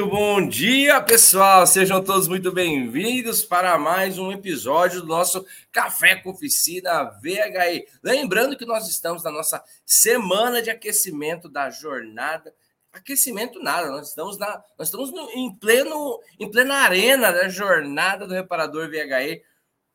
Muito bom dia, pessoal. Sejam todos muito bem-vindos para mais um episódio do nosso Café com Oficina VHE. Lembrando que nós estamos na nossa semana de aquecimento da jornada. Aquecimento nada, nós estamos na, nós estamos no, em pleno em plena arena da jornada do reparador VHE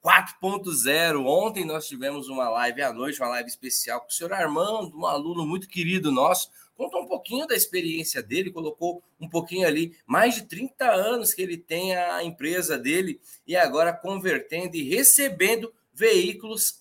4.0. Ontem nós tivemos uma live à noite, uma live especial com o senhor Armando, um aluno muito querido nosso contou um pouquinho da experiência dele, colocou um pouquinho ali, mais de 30 anos que ele tem a empresa dele e agora convertendo e recebendo veículos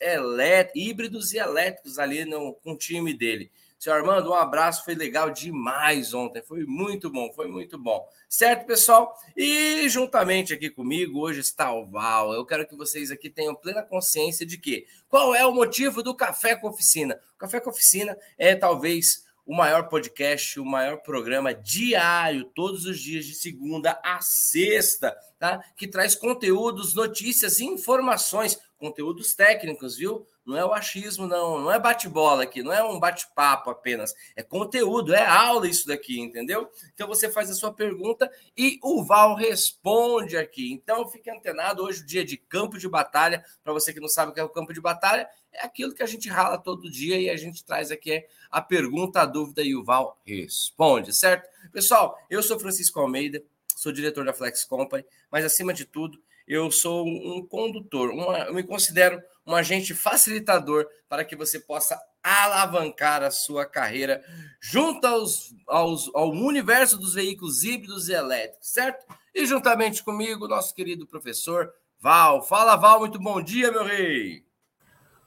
híbridos e elétricos ali no, com o time dele. Senhor Armando, um abraço, foi legal demais ontem, foi muito bom, foi muito bom. Certo, pessoal? E juntamente aqui comigo hoje está o Val. Eu quero que vocês aqui tenham plena consciência de que qual é o motivo do Café com Oficina. O Café com Oficina é talvez o maior podcast, o maior programa diário, todos os dias, de segunda a sexta, tá? Que traz conteúdos, notícias informações, conteúdos técnicos, viu? Não é o achismo, não, não é bate-bola aqui, não é um bate-papo apenas, é conteúdo, é aula isso daqui, entendeu? Então você faz a sua pergunta e o Val responde aqui. Então fique antenado, hoje o dia de campo de batalha, para você que não sabe o que é o campo de batalha, é aquilo que a gente rala todo dia e a gente traz aqui a pergunta, a dúvida e o Val responde, certo? Pessoal, eu sou Francisco Almeida, sou diretor da Flex Company, mas acima de tudo, eu sou um condutor, uma, eu me considero um agente facilitador para que você possa alavancar a sua carreira junto aos, aos, ao universo dos veículos híbridos e elétricos, certo? E juntamente comigo, nosso querido professor Val. Fala, Val, muito bom dia, meu rei.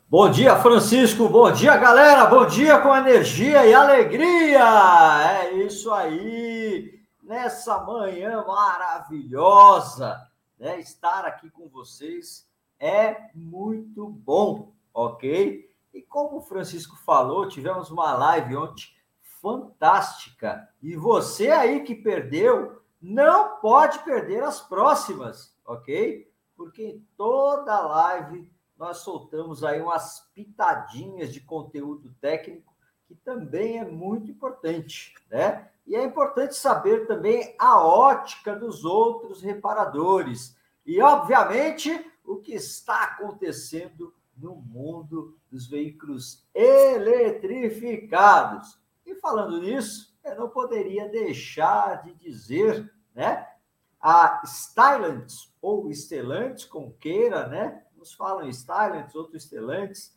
Bom dia, Francisco. Bom dia, galera. Bom dia com energia e alegria. É isso aí. Nessa manhã maravilhosa, né? Estar aqui com vocês é muito bom, ok? E como o Francisco falou, tivemos uma live ontem fantástica. E você aí que perdeu, não pode perder as próximas, ok? Porque toda live nós soltamos aí umas pitadinhas de conteúdo técnico que também é muito importante, né? E é importante saber também a ótica dos outros reparadores e, obviamente, o que está acontecendo no mundo dos veículos eletrificados. E falando nisso, eu não poderia deixar de dizer, né? A Stylant ou Stellantis, como queira, né? uns falam Stylantes, outros Stellantis,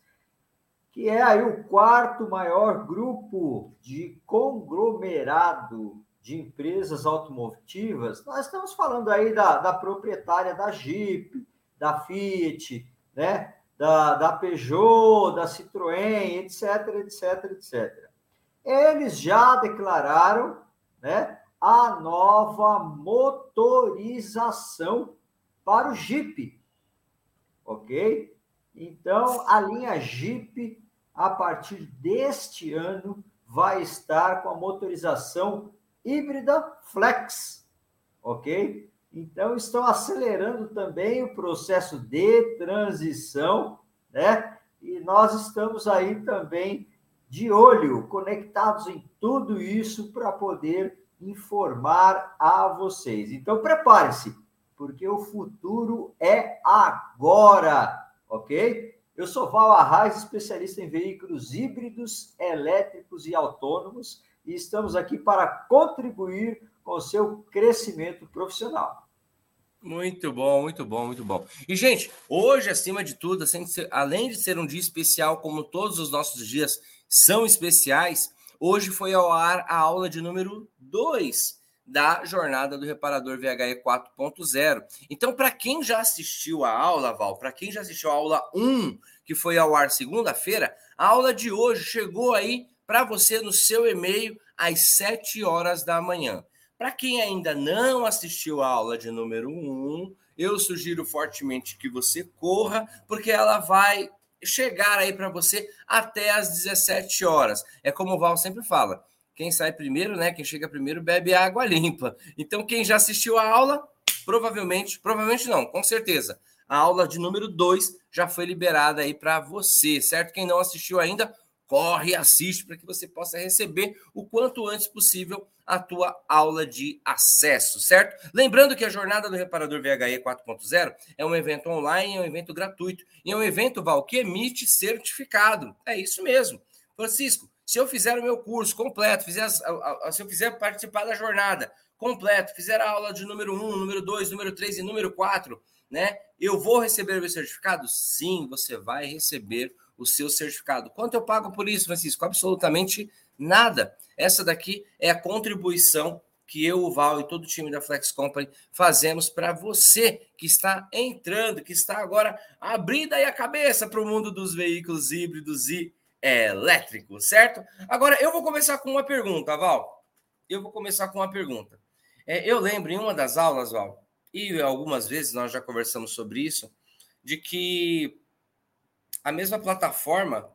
que é aí o quarto maior grupo de conglomerado de empresas automotivas. Nós estamos falando aí da, da proprietária da Jeep, da Fiat, né? da, da Peugeot, da Citroën, etc, etc, etc. Eles já declararam né, a nova motorização para o Jeep ok? Então, a linha Jeep, a partir deste ano, vai estar com a motorização híbrida flex, ok? Então, estão acelerando também o processo de transição, né? E nós estamos aí também de olho, conectados em tudo isso para poder informar a vocês. Então, prepare-se porque o futuro é agora, ok? Eu sou Val Arraes, especialista em veículos híbridos, elétricos e autônomos, e estamos aqui para contribuir com o seu crescimento profissional. Muito bom, muito bom, muito bom. E, gente, hoje, acima de tudo, além de ser um dia especial, como todos os nossos dias são especiais, hoje foi ao ar a aula de número 2 da jornada do reparador VHE 4.0. Então, para quem já assistiu a aula, Val, para quem já assistiu a aula 1, que foi ao ar segunda-feira, a aula de hoje chegou aí para você no seu e-mail às 7 horas da manhã. Para quem ainda não assistiu a aula de número 1, eu sugiro fortemente que você corra, porque ela vai chegar aí para você até às 17 horas. É como o Val sempre fala, quem sai primeiro, né? Quem chega primeiro bebe água limpa. Então, quem já assistiu a aula, provavelmente, provavelmente não, com certeza. A aula de número 2 já foi liberada aí para você, certo? Quem não assistiu ainda, corre e assiste para que você possa receber o quanto antes possível a tua aula de acesso, certo? Lembrando que a jornada do reparador VHE 4.0 é um evento online, é um evento gratuito e é um evento Val que emite certificado. É isso mesmo. Francisco, se eu fizer o meu curso completo, fizer, se eu fizer participar da jornada completo, fizer a aula de número 1, número 2, número 3 e número 4, né? Eu vou receber o meu certificado? Sim, você vai receber o seu certificado. Quanto eu pago por isso, Francisco? Absolutamente nada. Essa daqui é a contribuição que eu, o Val e todo o time da Flex Company fazemos para você que está entrando, que está agora abrindo aí a cabeça para o mundo dos veículos híbridos e elétricos, certo? Agora eu vou começar com uma pergunta, Val. Eu vou começar com uma pergunta. É, eu lembro em uma das aulas, Val, e algumas vezes nós já conversamos sobre isso, de que a mesma plataforma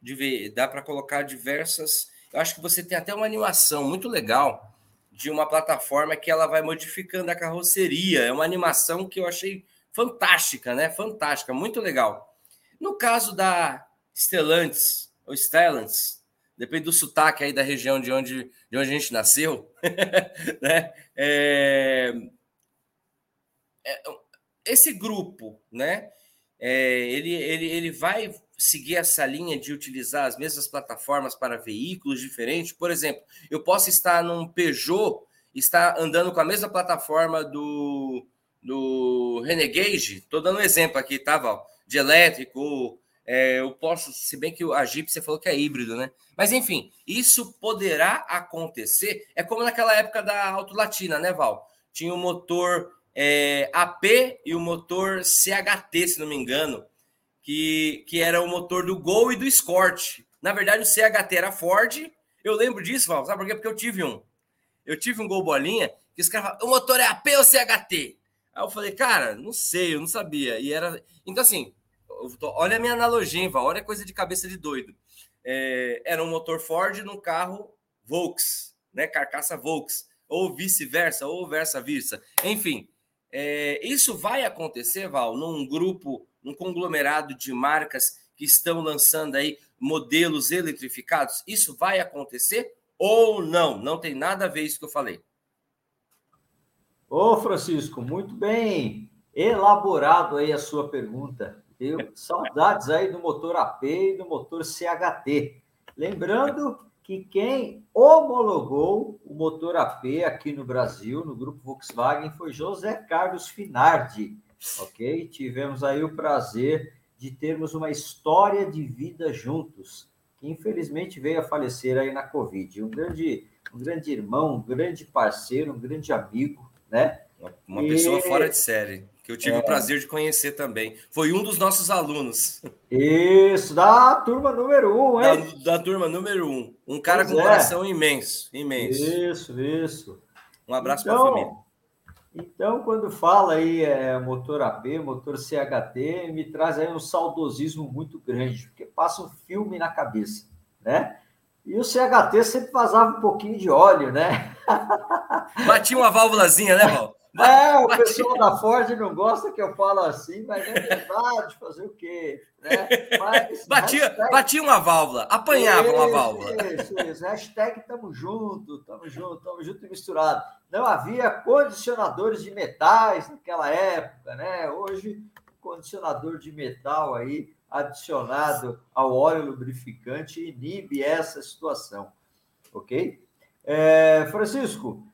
de dá para colocar diversas. Eu acho que você tem até uma animação muito legal de uma plataforma que ela vai modificando a carroceria. É uma animação que eu achei fantástica, né? Fantástica, muito legal. No caso da Stellantis, ou Stellantis, depende do sotaque aí da região de onde, de onde a gente nasceu, né? É, é, esse grupo, né? É, ele, ele, ele vai seguir essa linha de utilizar as mesmas plataformas para veículos diferentes. Por exemplo, eu posso estar num Peugeot, estar andando com a mesma plataforma do, do Renegade. Estou dando um exemplo aqui, tá, Val? De elétrico, é, eu posso, se bem que a Jeep você falou que é híbrido, né? Mas enfim, isso poderá acontecer. É como naquela época da Auto Latina, né, Val? Tinha o motor é, AP e o motor CHT, se não me engano, que, que era o motor do Gol e do Escort. Na verdade, o CHT era Ford. Eu lembro disso, Val, sabe por quê? Porque eu tive um. Eu tive um Gol Bolinha que os caras falavam, o motor é AP ou CHT? Aí eu falei, cara, não sei, eu não sabia. E era. Então, assim, olha a minha analogia, Val, olha a coisa de cabeça de doido. É, era um motor Ford num carro Volks, né? Carcaça Volks, ou vice-versa, ou versa-versa. Enfim, é, isso vai acontecer, Val, num grupo, num conglomerado de marcas que estão lançando aí modelos eletrificados? Isso vai acontecer ou não? Não tem nada a ver isso que eu falei. Ô, Francisco, muito bem elaborado aí a sua pergunta. Tenho saudades aí do motor AP e do motor CHT. Lembrando que quem homologou o motor AP aqui no Brasil, no grupo Volkswagen, foi José Carlos Finardi, ok? Tivemos aí o prazer de termos uma história de vida juntos, que infelizmente veio a falecer aí na Covid. Um grande, um grande irmão, um grande parceiro, um grande amigo, né? Uma pessoa fora de série que eu tive é. o prazer de conhecer também. Foi um dos nossos alunos. Isso, da turma número um, hein? Da, da turma número um. Um cara pois com é. coração imenso, imenso. Isso, isso. Um abraço então, para a família. Então, quando fala aí é, motor AP, motor CHT, me traz aí um saudosismo muito grande, porque passa um filme na cabeça, né? E o CHT sempre vazava um pouquinho de óleo, né? Batia uma válvulazinha, né, Val? É, o pessoal da Ford não gosta que eu falo assim, mas é verdade, fazer o quê? Né? Mas, batia, hashtag... batia uma válvula, apanhava isso, uma válvula. Isso, isso. Hashtag tamo junto, tamo junto, tamo junto e misturado. Não havia condicionadores de metais naquela época, né? Hoje, condicionador de metal aí adicionado ao óleo lubrificante inibe essa situação, ok? É, Francisco,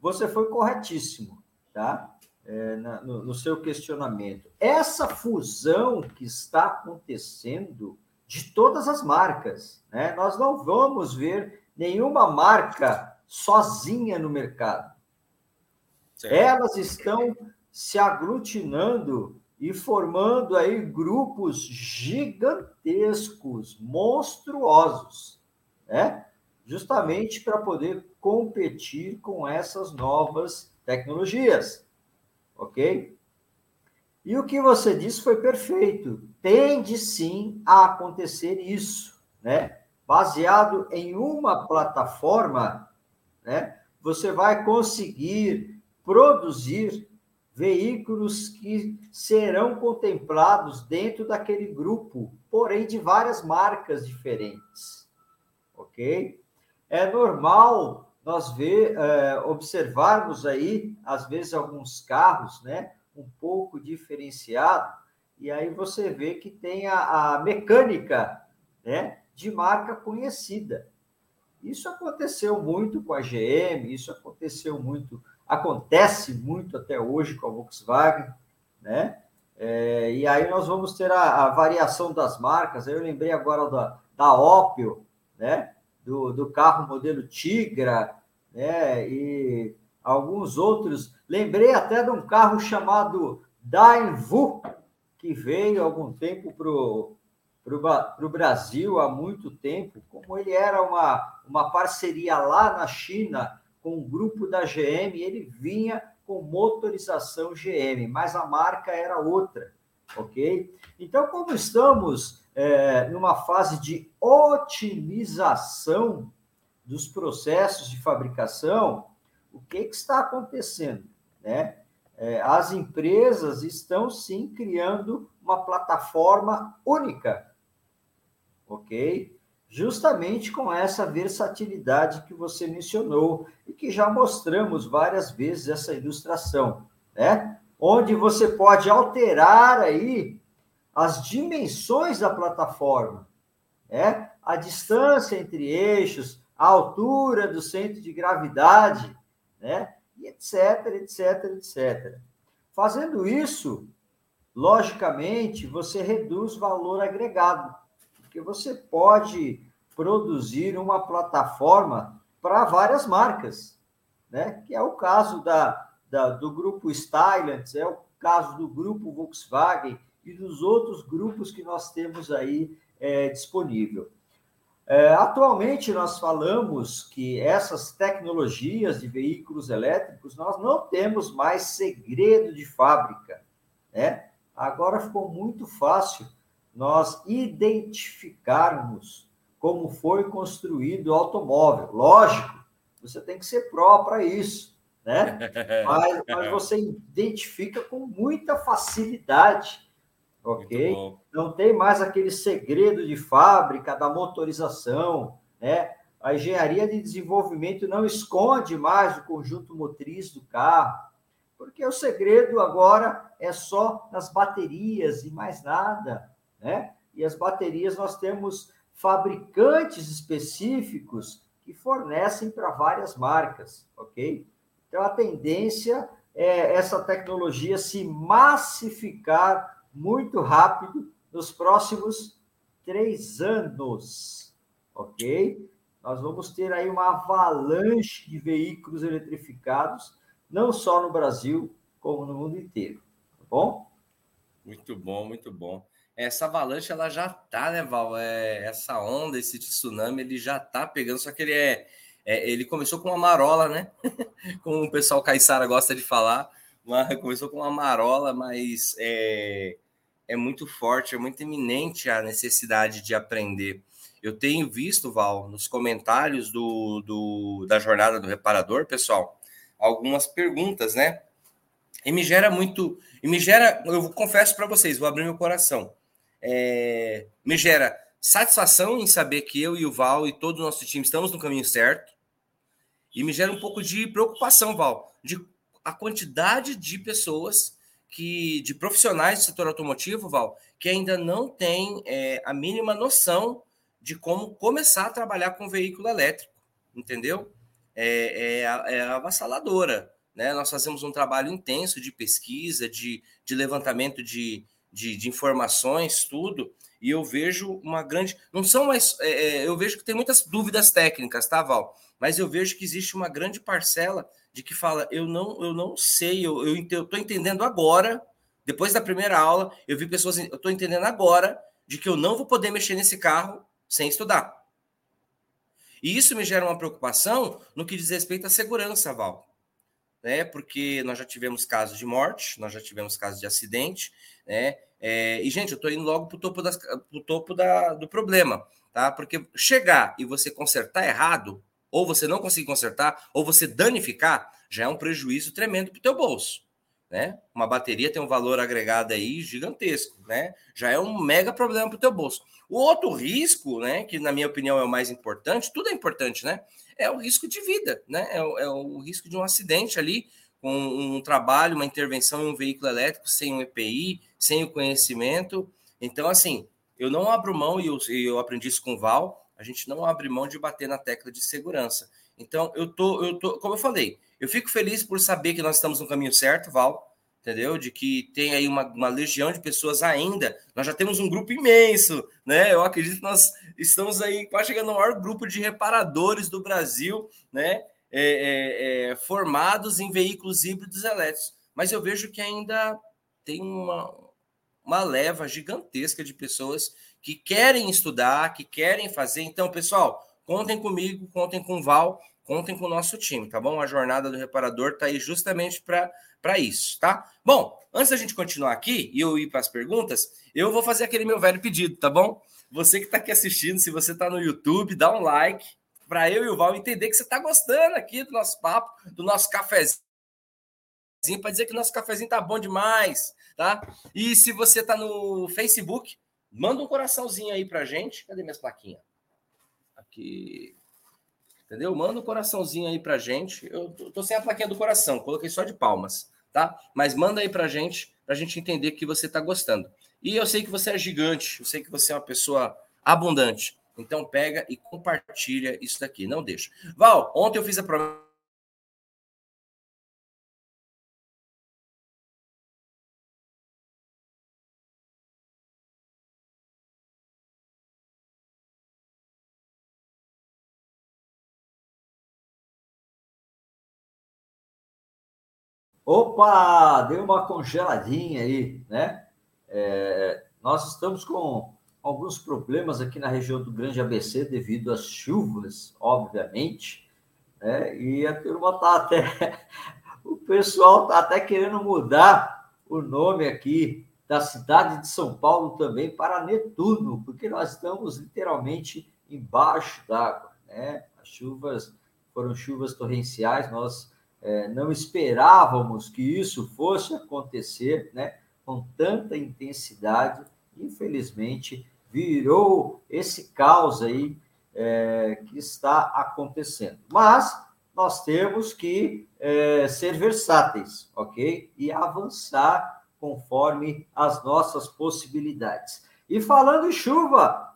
você foi corretíssimo tá? É, na, no, no seu questionamento. Essa fusão que está acontecendo de todas as marcas, né? Nós não vamos ver nenhuma marca sozinha no mercado. Certo. Elas estão se aglutinando e formando aí grupos gigantescos, monstruosos, né? Justamente para poder competir com essas novas tecnologias. Ok? E o que você disse foi perfeito. Tende sim a acontecer isso, né? Baseado em uma plataforma, né? Você vai conseguir produzir veículos que serão contemplados dentro daquele grupo, porém de várias marcas diferentes. Ok? É normal nós ver, é, observarmos aí, às vezes, alguns carros, né? Um pouco diferenciado, e aí você vê que tem a, a mecânica, né? De marca conhecida. Isso aconteceu muito com a GM, isso aconteceu muito acontece muito até hoje com a Volkswagen, né? É, e aí nós vamos ter a, a, variação das marcas. Eu lembrei agora da, da Opel, né? Do, do carro modelo Tigra, né? E alguns outros. Lembrei até de um carro chamado Dainvu, que veio algum tempo para o Brasil, há muito tempo, como ele era uma, uma parceria lá na China com o grupo da GM, ele vinha com motorização GM, mas a marca era outra, ok? Então, como estamos é, numa fase de otimização dos processos de fabricação, o que, que está acontecendo? Né? É, as empresas estão sim criando uma plataforma única, ok? justamente com essa versatilidade que você mencionou e que já mostramos várias vezes essa ilustração, né? Onde você pode alterar aí as dimensões da plataforma, né? A distância entre eixos, a altura do centro de gravidade, né? E etc, etc, etc. Fazendo isso, logicamente, você reduz valor agregado porque você pode produzir uma plataforma para várias marcas, né? Que é o caso da, da do grupo Stylant, é o caso do grupo Volkswagen e dos outros grupos que nós temos aí é, disponível. É, atualmente, nós falamos que essas tecnologias de veículos elétricos, nós não temos mais segredo de fábrica. Né? Agora ficou muito fácil nós identificarmos como foi construído o automóvel. Lógico, você tem que ser pró para isso, né? Mas, mas, você identifica com muita facilidade, ok? Não tem mais aquele segredo de fábrica da motorização, né? A engenharia de desenvolvimento não esconde mais o conjunto motriz do carro, porque o segredo agora é só nas baterias e mais nada né? E as baterias nós temos fabricantes específicos que fornecem para várias marcas, ok? Então a tendência é essa tecnologia se massificar muito rápido nos próximos três anos, ok? Nós vamos ter aí uma avalanche de veículos eletrificados, não só no Brasil, como no mundo inteiro, tá bom? Muito bom, muito bom essa avalanche ela já tá, né, Val? É, essa onda, esse tsunami, ele já tá pegando, só que ele é, é ele começou com uma marola, né? Como o pessoal caiçara gosta de falar, começou com uma marola, mas é, é muito forte, é muito iminente a necessidade de aprender. Eu tenho visto, Val, nos comentários do, do da jornada do reparador, pessoal, algumas perguntas, né? E me gera muito, e me gera, eu confesso para vocês, vou abrir meu coração é, me gera satisfação em saber que eu e o Val e todo o nosso time estamos no caminho certo. E me gera um pouco de preocupação, Val, de a quantidade de pessoas que, de profissionais do setor automotivo, Val, que ainda não têm é, a mínima noção de como começar a trabalhar com veículo elétrico, entendeu? É, é, é avassaladora. Né? Nós fazemos um trabalho intenso de pesquisa, de, de levantamento de, de, de informações, tudo, e eu vejo uma grande. Não são mais. É, é, eu vejo que tem muitas dúvidas técnicas, tá, Val? Mas eu vejo que existe uma grande parcela de que fala: eu não, eu não sei, eu, eu, tô entendendo agora, depois da primeira aula, eu vi pessoas, eu tô entendendo agora de que eu não vou poder mexer nesse carro sem estudar. E isso me gera uma preocupação no que diz respeito à segurança, Val né? Porque nós já tivemos casos de morte, nós já tivemos casos de acidente, né? É, e, gente, eu estou indo logo para o topo, das, pro topo da, do problema, tá? Porque chegar e você consertar errado, ou você não conseguir consertar, ou você danificar, já é um prejuízo tremendo para o teu bolso. né? Uma bateria tem um valor agregado aí gigantesco, né? Já é um mega problema para o teu bolso. O outro risco, né, que na minha opinião é o mais importante, tudo é importante, né? É o risco de vida, né? É o, é o risco de um acidente ali, com um trabalho, uma intervenção em um veículo elétrico sem um EPI, sem o conhecimento. Então, assim, eu não abro mão, e eu, eu aprendi isso com o Val, a gente não abre mão de bater na tecla de segurança. Então, eu tô, eu tô, como eu falei, eu fico feliz por saber que nós estamos no caminho certo, Val, entendeu? De que tem aí uma, uma legião de pessoas ainda. Nós já temos um grupo imenso, né? Eu acredito que nós estamos aí quase chegando ao maior grupo de reparadores do Brasil, né? É, é, é, formados em veículos híbridos elétricos. Mas eu vejo que ainda tem uma, uma leva gigantesca de pessoas que querem estudar, que querem fazer. Então, pessoal, contem comigo, contem com o Val, contem com o nosso time, tá bom? A jornada do reparador tá aí justamente para isso, tá? Bom, antes da gente continuar aqui e eu ir para as perguntas, eu vou fazer aquele meu velho pedido, tá bom? Você que está aqui assistindo, se você está no YouTube, dá um like para eu e o Val entender que você está gostando aqui do nosso papo, do nosso cafezinho, para dizer que nosso cafezinho tá bom demais, tá? E se você tá no Facebook, manda um coraçãozinho aí pra gente. Cadê minhas plaquinhas? Aqui. Entendeu? Manda um coraçãozinho aí pra gente. Eu tô sem a plaquinha do coração, coloquei só de palmas, tá? Mas manda aí pra gente, pra gente entender que você tá gostando. E eu sei que você é gigante, eu sei que você é uma pessoa abundante. Então pega e compartilha isso daqui, não deixa. Val, ontem eu fiz a promessa Opa, deu uma congeladinha aí, né? É, nós estamos com alguns problemas aqui na região do Grande ABC devido às chuvas, obviamente, né? E a turma tá até, o pessoal tá até querendo mudar o nome aqui da cidade de São Paulo também para Netuno, porque nós estamos literalmente embaixo d'água, né? As chuvas foram chuvas torrenciais, nós é, não esperávamos que isso fosse acontecer, né? Com tanta intensidade, infelizmente virou esse caos aí é, que está acontecendo. Mas nós temos que é, ser versáteis, ok? E avançar conforme as nossas possibilidades. E falando em chuva,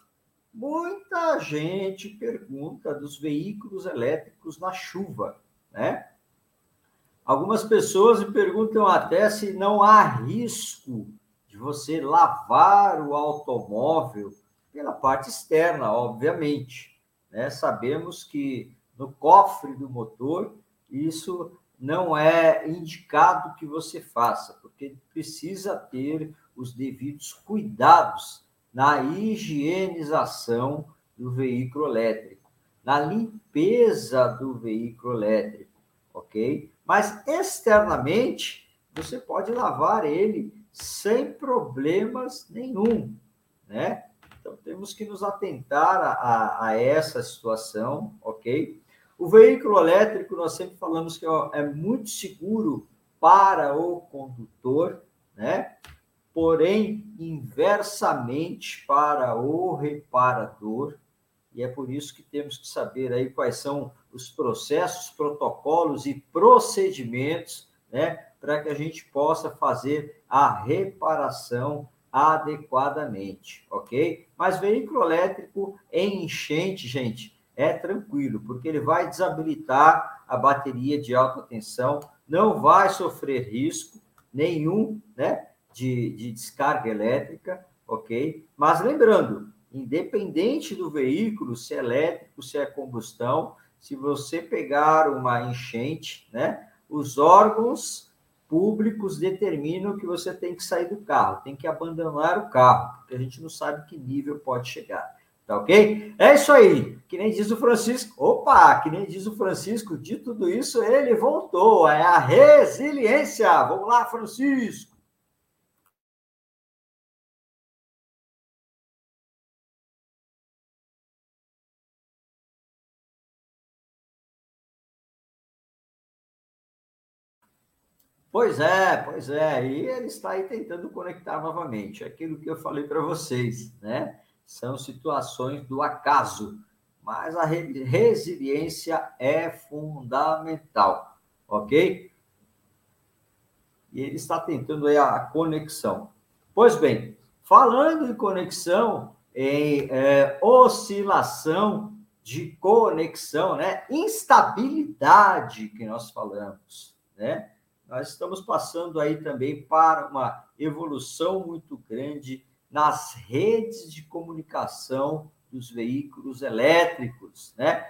muita gente pergunta dos veículos elétricos na chuva, né? Algumas pessoas me perguntam até se não há risco de você lavar o automóvel pela parte externa, obviamente. Né? Sabemos que no cofre do motor isso não é indicado que você faça, porque precisa ter os devidos cuidados na higienização do veículo elétrico, na limpeza do veículo elétrico, ok? Mas externamente você pode lavar ele sem problemas nenhum, né? Então temos que nos atentar a, a, a essa situação, ok? O veículo elétrico, nós sempre falamos que é muito seguro para o condutor, né? Porém, inversamente para o reparador, e é por isso que temos que saber aí quais são os processos, protocolos e procedimentos, né? para que a gente possa fazer a reparação adequadamente, ok? Mas veículo elétrico em enchente, gente, é tranquilo, porque ele vai desabilitar a bateria de alta tensão, não vai sofrer risco nenhum, né, de, de descarga elétrica, ok? Mas lembrando, independente do veículo, se é elétrico, se é combustão, se você pegar uma enchente, né, os órgãos públicos determinam que você tem que sair do carro, tem que abandonar o carro, porque a gente não sabe que nível pode chegar. Tá ok? É isso aí. Que nem diz o Francisco. Opa, que nem diz o Francisco, de tudo isso ele voltou. É a resiliência. Vamos lá, Francisco. Pois é, pois é. E ele está aí tentando conectar novamente. Aquilo que eu falei para vocês, né? São situações do acaso. Mas a resiliência é fundamental, ok? E ele está tentando aí a conexão. Pois bem, falando em conexão, em é, oscilação de conexão, né? Instabilidade que nós falamos, né? Nós estamos passando aí também para uma evolução muito grande nas redes de comunicação dos veículos elétricos, né?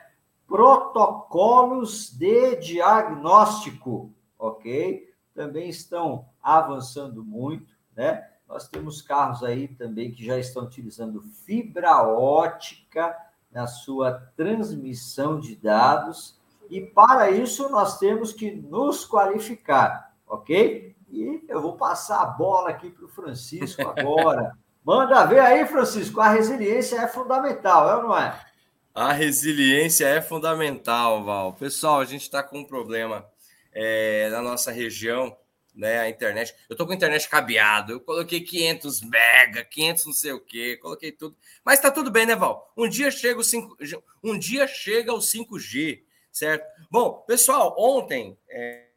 Protocolos de diagnóstico, ok? Também estão avançando muito, né? Nós temos carros aí também que já estão utilizando fibra ótica na sua transmissão de dados e para isso nós temos que nos qualificar, ok? E eu vou passar a bola aqui para o Francisco agora. Manda ver aí, Francisco. A resiliência é fundamental, é ou não é? A resiliência é fundamental, Val. Pessoal, a gente está com um problema é, na nossa região, né? A internet. Eu tô com a internet cabeado. Eu coloquei 500 mega, 500 não sei o quê, coloquei tudo. Mas tá tudo bem, né, Val? Um dia chega o 5, um dia chega o 5G certo? Bom, pessoal, ontem, é,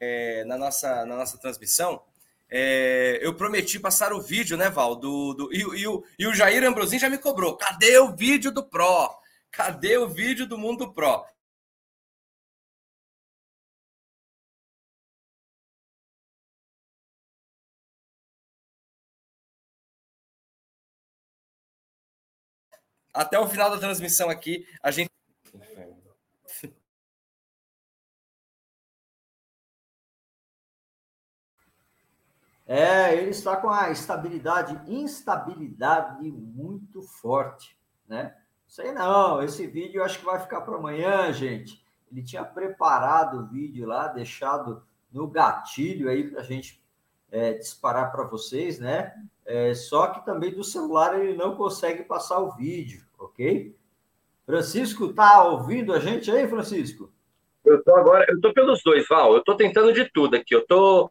é, na, nossa, na nossa transmissão, é, eu prometi passar o vídeo, né, Val? Do, do, e, e, o, e o Jair Ambrosin já me cobrou. Cadê o vídeo do Pro? Cadê o vídeo do Mundo Pro? Até o final da transmissão aqui, a gente É, ele está com a estabilidade, instabilidade muito forte, né? Sei não, esse vídeo eu acho que vai ficar para amanhã, gente. Ele tinha preparado o vídeo lá, deixado no gatilho aí para a gente é, disparar para vocês, né? É, só que também do celular ele não consegue passar o vídeo, ok? Francisco, tá ouvindo a gente aí, Francisco? Eu tô agora, eu tô pelos dois, Val. Eu tô tentando de tudo aqui. Eu tô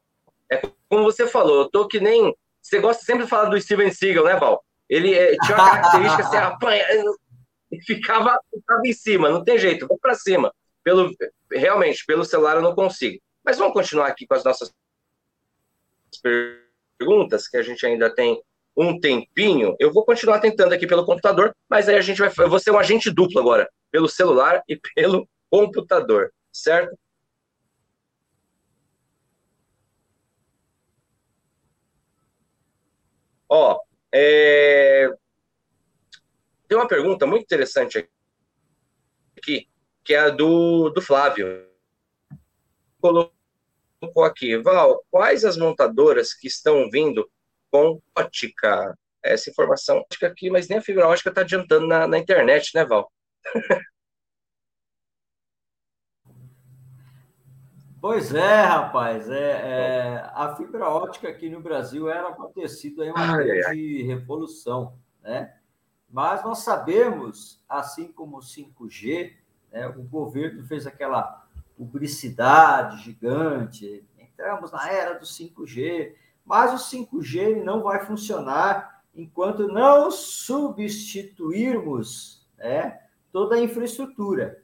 é como você falou, eu tô que nem. Você gosta sempre de falar do Steven Seagal, né, Val? Ele é, tinha uma característica assim, apanha, e ficava, ficava em cima, não tem jeito, vou para cima. Pelo, realmente, pelo celular eu não consigo. Mas vamos continuar aqui com as nossas perguntas, que a gente ainda tem um tempinho. Eu vou continuar tentando aqui pelo computador, mas aí a gente vai. Eu vou ser um agente duplo agora, pelo celular e pelo computador, certo? Ó, é... tem uma pergunta muito interessante aqui, que é a do, do Flávio. Colocou aqui, Val, quais as montadoras que estão vindo com ótica? Essa informação aqui, mas nem a fibra ótica está adiantando na, na internet, né, Val? Pois é, rapaz. É, é, a fibra ótica aqui no Brasil era para ter sido aí uma grande revolução, né? Mas nós sabemos, assim como o 5G, né, o governo fez aquela publicidade gigante, entramos na era do 5G, mas o 5G ele não vai funcionar enquanto não substituirmos né, toda a infraestrutura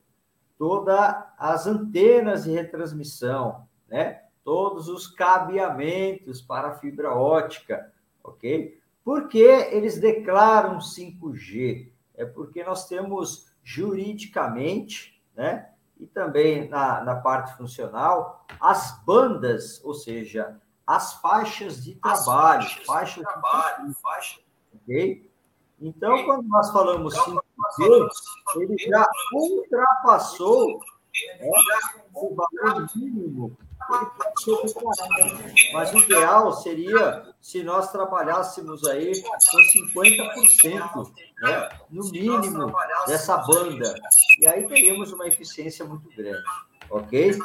todas as antenas de retransmissão, né? todos os cabeamentos para fibra ótica, ok? Por que eles declaram 5G? É porque nós temos juridicamente, né? E também na, na parte funcional, as bandas, ou seja, as faixas de trabalho, faixas, faixas de trabalho, faixa, ok? Então, quando nós falamos 5G, ele já ultrapassou né, o valor mínimo ele ser declarado. Mas o ideal seria se nós trabalhássemos aí com 50%, né, no mínimo, dessa banda. E aí teríamos uma eficiência muito grande, ok?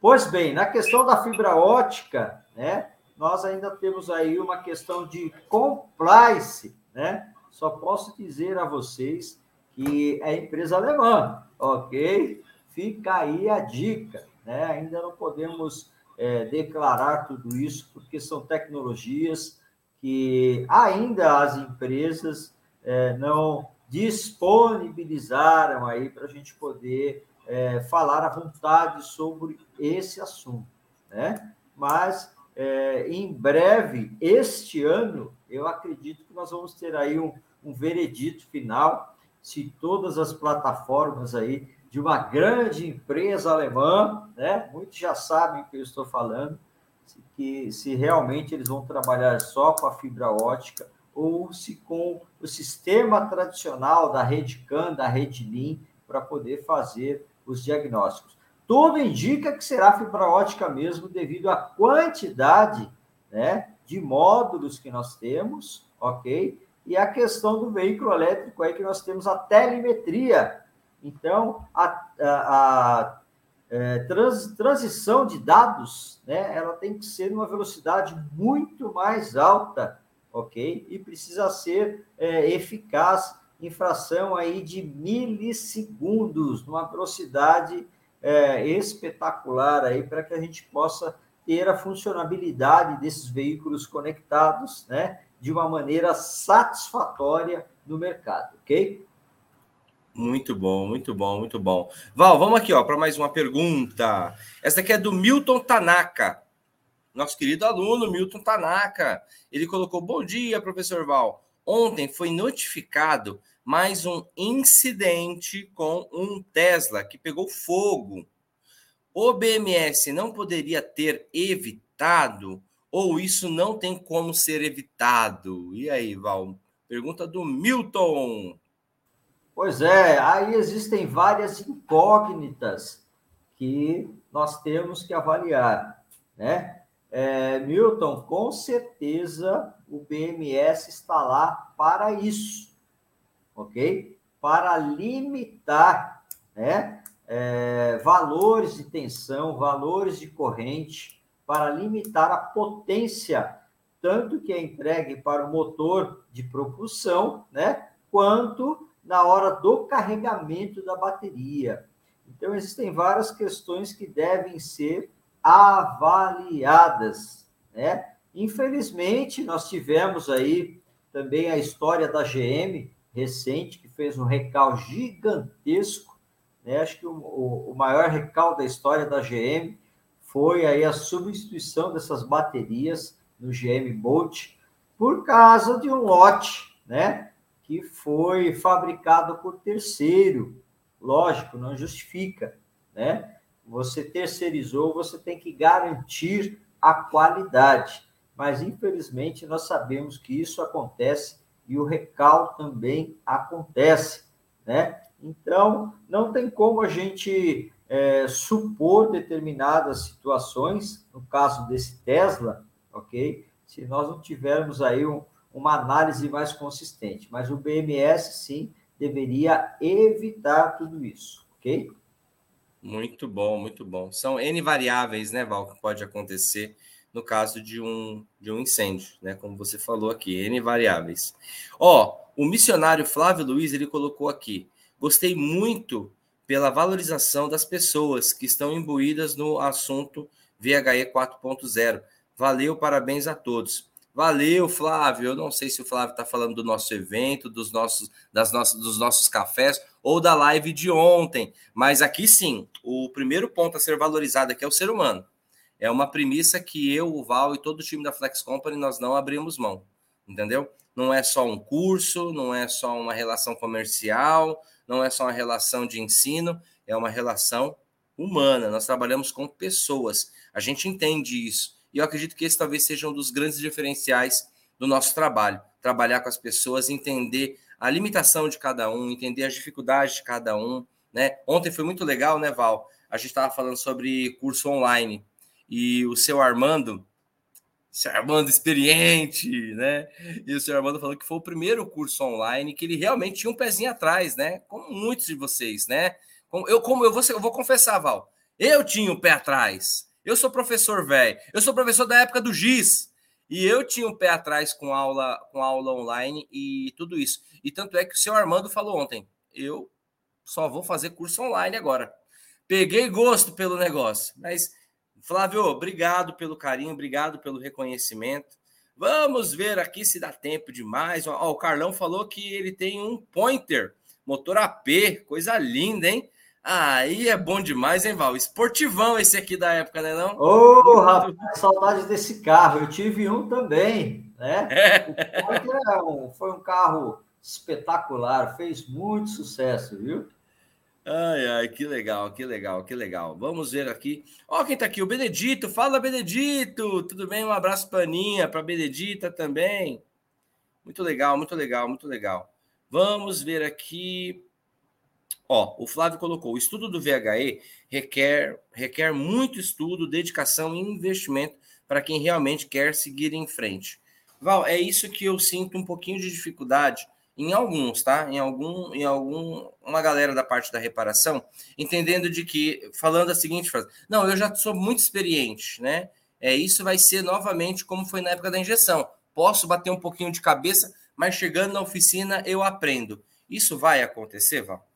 Pois bem, na questão da fibra ótica, né, nós ainda temos aí uma questão de compliance, né? Só posso dizer a vocês que é empresa alemã, ok? Fica aí a dica, né? Ainda não podemos é, declarar tudo isso, porque são tecnologias que ainda as empresas é, não disponibilizaram aí para a gente poder é, falar à vontade sobre esse assunto, né? Mas é, em breve, este ano, eu acredito que nós vamos ter aí um, um veredito final, se todas as plataformas aí de uma grande empresa alemã, né? Muitos já sabem o que eu estou falando, que se realmente eles vão trabalhar só com a fibra ótica ou se com o sistema tradicional da rede CAN, da rede LIN, para poder fazer os diagnósticos. Tudo indica que será fibra ótica mesmo, devido à quantidade né, de módulos que nós temos, ok? E a questão do veículo elétrico aí que nós temos a telemetria. Então, a, a, a é, trans, transição de dados, né, ela tem que ser numa velocidade muito mais alta, ok? E precisa ser é, eficaz em fração aí de milissegundos, numa velocidade é, espetacular aí para que a gente possa ter a funcionabilidade desses veículos conectados, né, de uma maneira satisfatória no mercado, ok? Muito bom, muito bom, muito bom. Val, vamos aqui ó para mais uma pergunta. Essa aqui é do Milton Tanaka, nosso querido aluno Milton Tanaka. Ele colocou: Bom dia, professor Val. Ontem foi notificado mais um incidente com um Tesla que pegou fogo. O BMS não poderia ter evitado ou isso não tem como ser evitado? E aí, Val? Pergunta do Milton. Pois é, aí existem várias incógnitas que nós temos que avaliar, né? É, Milton, com certeza o BMS está lá para isso, ok? Para limitar, né? É, valores de tensão, valores de corrente, para limitar a potência, tanto que é entregue para o motor de propulsão, né? Quanto na hora do carregamento da bateria. Então, existem várias questões que devem ser avaliadas, né? Infelizmente, nós tivemos aí também a história da GM recente, que fez um recal gigantesco, né? Acho que o, o maior recal da história da GM foi aí a substituição dessas baterias no GM Bolt por causa de um lote, né? que foi fabricado por terceiro. Lógico, não justifica, né? Você terceirizou, você tem que garantir a qualidade. Mas, infelizmente, nós sabemos que isso acontece e o recal também acontece, né? Então, não tem como a gente é, supor determinadas situações, no caso desse Tesla, ok? Se nós não tivermos aí um, uma análise mais consistente. Mas o BMS, sim, deveria evitar tudo isso, ok? Muito bom, muito bom. São N variáveis, né, Val, que pode acontecer no caso de um, de um incêndio, né? Como você falou aqui, N variáveis. Ó, o missionário Flávio Luiz, ele colocou aqui, gostei muito pela valorização das pessoas que estão imbuídas no assunto VHE 4.0. Valeu, parabéns a todos. Valeu, Flávio. Eu não sei se o Flávio está falando do nosso evento, dos nossos, das nossas, dos nossos cafés ou da live de ontem. Mas aqui sim, o primeiro ponto a ser valorizado aqui é o ser humano. É uma premissa que eu, o Val e todo o time da Flex Company nós não abrimos mão, entendeu? Não é só um curso, não é só uma relação comercial, não é só uma relação de ensino, é uma relação humana. Nós trabalhamos com pessoas. A gente entende isso. E eu acredito que esse talvez seja um dos grandes diferenciais do nosso trabalho. Trabalhar com as pessoas, entender a limitação de cada um, entender as dificuldades de cada um. Né? Ontem foi muito legal, né, Val? A gente estava falando sobre curso online. E o seu Armando, seu Armando experiente, né? E o seu Armando falou que foi o primeiro curso online que ele realmente tinha um pezinho atrás, né? Como muitos de vocês, né? Eu, como eu vou, eu vou confessar, Val, eu tinha um pé atrás. Eu sou professor velho. Eu sou professor da época do GIS. E eu tinha um pé atrás com aula, com aula online e tudo isso. E tanto é que o seu Armando falou ontem: eu só vou fazer curso online agora. Peguei gosto pelo negócio, mas Flávio, obrigado pelo carinho, obrigado pelo reconhecimento. Vamos ver aqui se dá tempo demais. Ó, o Carlão falou que ele tem um pointer, motor AP, coisa linda, hein? Aí é bom demais, hein, Val? Esportivão esse aqui da época, né não? Ô, oh, rapaz, saudade desse carro. Eu tive um também, né? É. O foi um carro espetacular, fez muito sucesso, viu? Ai, ai, que legal, que legal, que legal. Vamos ver aqui. Ó, quem tá aqui, o Benedito. Fala, Benedito. Tudo bem? Um abraço para Aninha, para Benedita também. Muito legal, muito legal, muito legal. Vamos ver aqui. Ó, o Flávio colocou: o estudo do VHE requer, requer muito estudo, dedicação e investimento para quem realmente quer seguir em frente. Val, é isso que eu sinto um pouquinho de dificuldade em alguns, tá? Em algum, em algum, uma galera da parte da reparação, entendendo de que, falando a seguinte frase: não, eu já sou muito experiente, né? É, isso vai ser novamente como foi na época da injeção. Posso bater um pouquinho de cabeça, mas chegando na oficina eu aprendo. Isso vai acontecer, Val?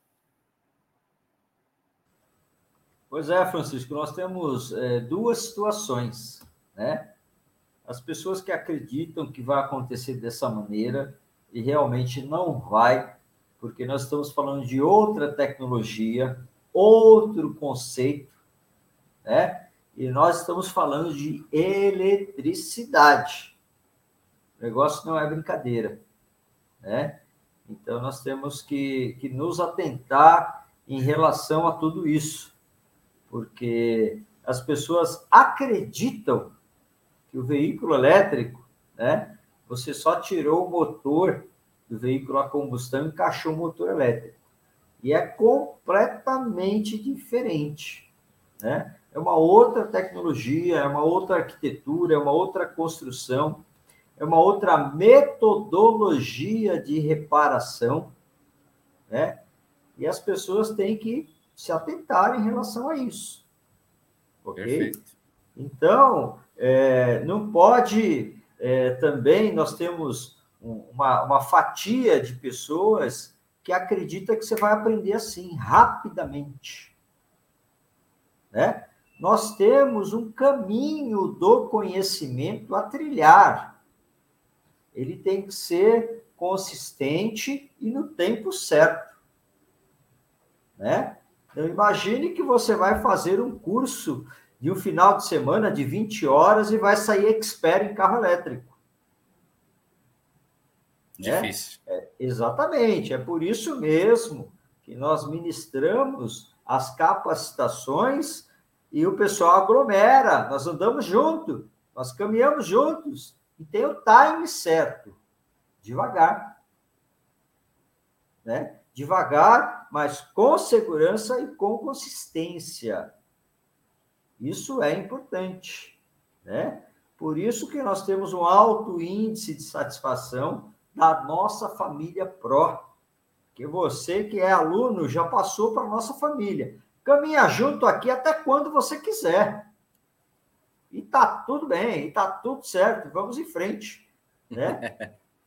Pois é, Francisco, nós temos é, duas situações, né? As pessoas que acreditam que vai acontecer dessa maneira e realmente não vai, porque nós estamos falando de outra tecnologia, outro conceito, né? E nós estamos falando de eletricidade. O negócio não é brincadeira, né? Então nós temos que, que nos atentar em relação a tudo isso porque as pessoas acreditam que o veículo elétrico, né? Você só tirou o motor do veículo a combustão e encaixou o motor elétrico. E é completamente diferente, né? É uma outra tecnologia, é uma outra arquitetura, é uma outra construção, é uma outra metodologia de reparação, né? E as pessoas têm que se atentar em relação a isso. Ok? Perfeito. Então, é, não pode é, também, nós temos uma, uma fatia de pessoas que acredita que você vai aprender assim, rapidamente. Né? Nós temos um caminho do conhecimento a trilhar. Ele tem que ser consistente e no tempo certo. Né? Então, imagine que você vai fazer um curso de um final de semana de 20 horas e vai sair expert em carro elétrico. Né? Difícil. É, é, exatamente. É por isso mesmo que nós ministramos as capacitações e o pessoal aglomera. Nós andamos junto, nós caminhamos juntos e tem o time certo, devagar, né? Devagar, mas com segurança e com consistência. Isso é importante, né? Por isso que nós temos um alto índice de satisfação da nossa família pró. Que você que é aluno já passou para a nossa família. Caminha junto aqui até quando você quiser. E tá tudo bem, e tá tudo certo, vamos em frente, né?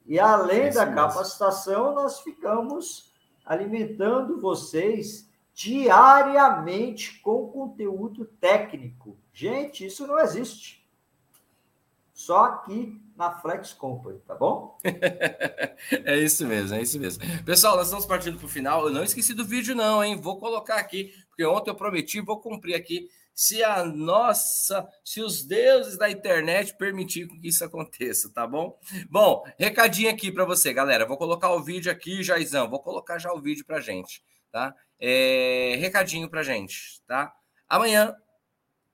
E além é da capacitação, nós ficamos alimentando vocês diariamente com conteúdo técnico. Gente, isso não existe. Só aqui na Flex Company, tá bom? é isso mesmo, é isso mesmo. Pessoal, nós estamos partindo para o final. Eu não esqueci do vídeo, não, hein? Vou colocar aqui, porque ontem eu prometi, vou cumprir aqui. Se a nossa, se os deuses da internet permitir que isso aconteça, tá bom? Bom, recadinho aqui para você, galera. Vou colocar o vídeo aqui, Jaizão. Vou colocar já o vídeo para gente, tá? É, recadinho para gente, tá? Amanhã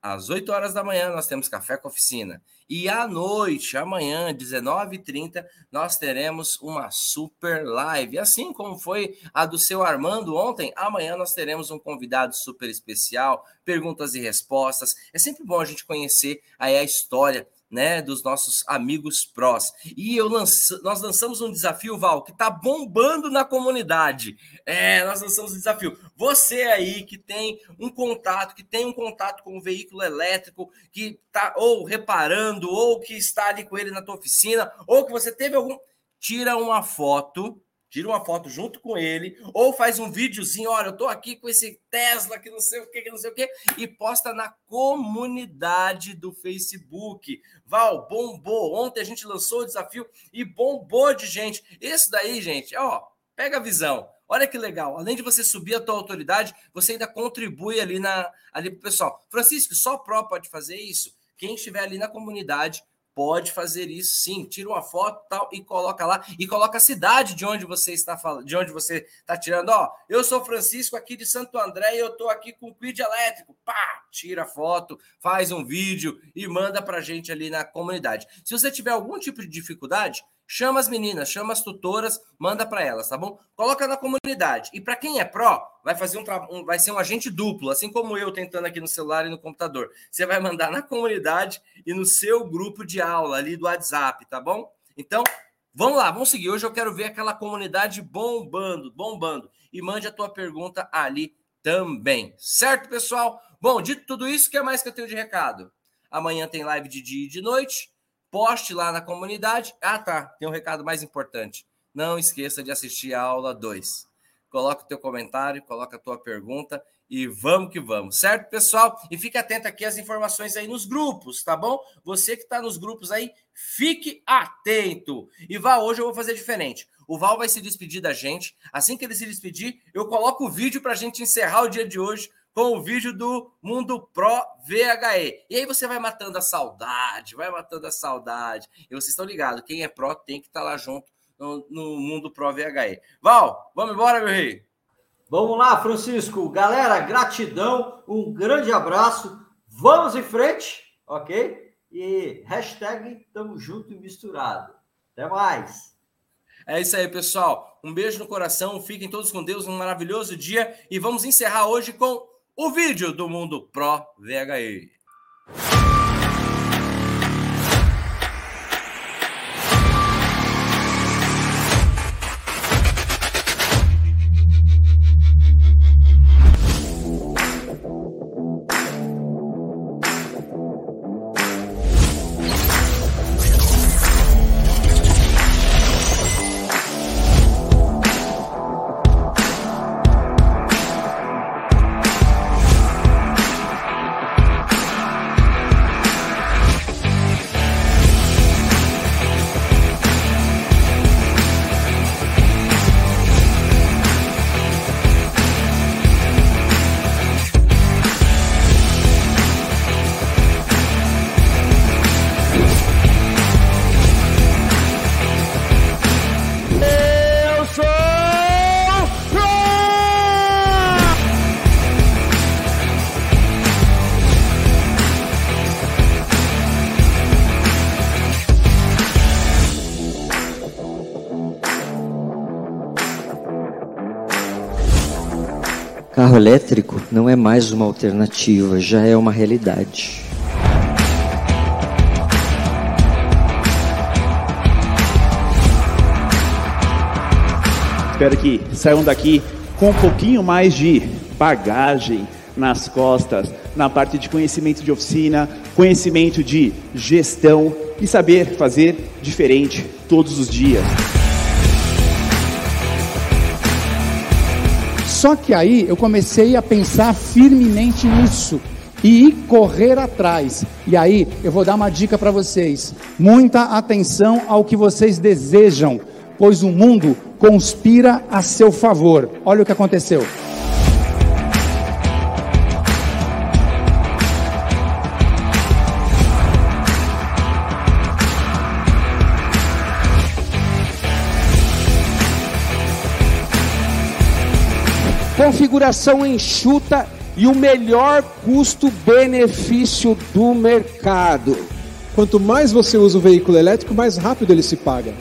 às 8 horas da manhã, nós temos Café com Oficina. E à noite, amanhã, 19h30, nós teremos uma super live. Assim como foi a do seu Armando ontem, amanhã nós teremos um convidado super especial, perguntas e respostas. É sempre bom a gente conhecer aí a história né, dos nossos amigos prós. E eu nós lançamos um desafio, Val, que está bombando na comunidade. É, nós lançamos um desafio. Você aí que tem um contato, que tem um contato com um veículo elétrico, que está ou reparando, ou que está ali com ele na tua oficina, ou que você teve algum. Tira uma foto tira uma foto junto com ele, ou faz um videozinho, olha, eu tô aqui com esse Tesla que não sei o que, que não sei o que, e posta na comunidade do Facebook. Val, bombou. Ontem a gente lançou o desafio e bombou de gente. Esse daí, gente, ó, pega a visão. Olha que legal. Além de você subir a tua autoridade, você ainda contribui ali na ali pro pessoal. Francisco, só Pro pode fazer isso? Quem estiver ali na comunidade pode fazer isso sim. Tira uma foto tal e coloca lá e coloca a cidade de onde você está falando, de onde você está tirando. Ó, eu sou Francisco aqui de Santo André e eu estou aqui com o quid elétrico. Pá, tira a foto, faz um vídeo e manda para gente ali na comunidade. Se você tiver algum tipo de dificuldade, Chama as meninas, chama as tutoras, manda para elas, tá bom? Coloca na comunidade. E para quem é pró, vai fazer um, um, vai ser um agente duplo, assim como eu tentando aqui no celular e no computador. Você vai mandar na comunidade e no seu grupo de aula ali do WhatsApp, tá bom? Então, vamos lá, vamos seguir. Hoje eu quero ver aquela comunidade bombando, bombando. E mande a tua pergunta ali também. Certo, pessoal? Bom, dito tudo isso, o que mais que eu tenho de recado? Amanhã tem live de dia e de noite poste lá na comunidade. Ah, tá, tem um recado mais importante. Não esqueça de assistir a aula 2. Coloca o teu comentário, coloca a tua pergunta e vamos que vamos, certo, pessoal? E fique atento aqui às informações aí nos grupos, tá bom? Você que está nos grupos aí, fique atento. E vá, hoje eu vou fazer diferente. O Val vai se despedir da gente. Assim que ele se despedir, eu coloco o vídeo para a gente encerrar o dia de hoje com o vídeo do Mundo Pro VHE. E aí você vai matando a saudade, vai matando a saudade. E vocês estão ligados, quem é pró tem que estar tá lá junto no, no, Mundo Pro VHE. Val, vamos embora, meu rei. Vamos lá, Francisco. Galera, gratidão, um grande abraço. Vamos em frente, ok? E hashtag tamo junto e misturado. Até mais. É isso aí, pessoal. Um beijo no coração. Fiquem todos com Deus. Um maravilhoso dia. E vamos encerrar hoje com o vídeo do Mundo Pro VHE. Não é mais uma alternativa, já é uma realidade. Espero que saiam daqui com um pouquinho mais de bagagem nas costas, na parte de conhecimento de oficina, conhecimento de gestão e saber fazer diferente todos os dias. Só que aí eu comecei a pensar firmemente nisso e correr atrás. E aí eu vou dar uma dica para vocês: muita atenção ao que vocês desejam, pois o mundo conspira a seu favor. Olha o que aconteceu. Configuração enxuta e o melhor custo-benefício do mercado. Quanto mais você usa o veículo elétrico, mais rápido ele se paga.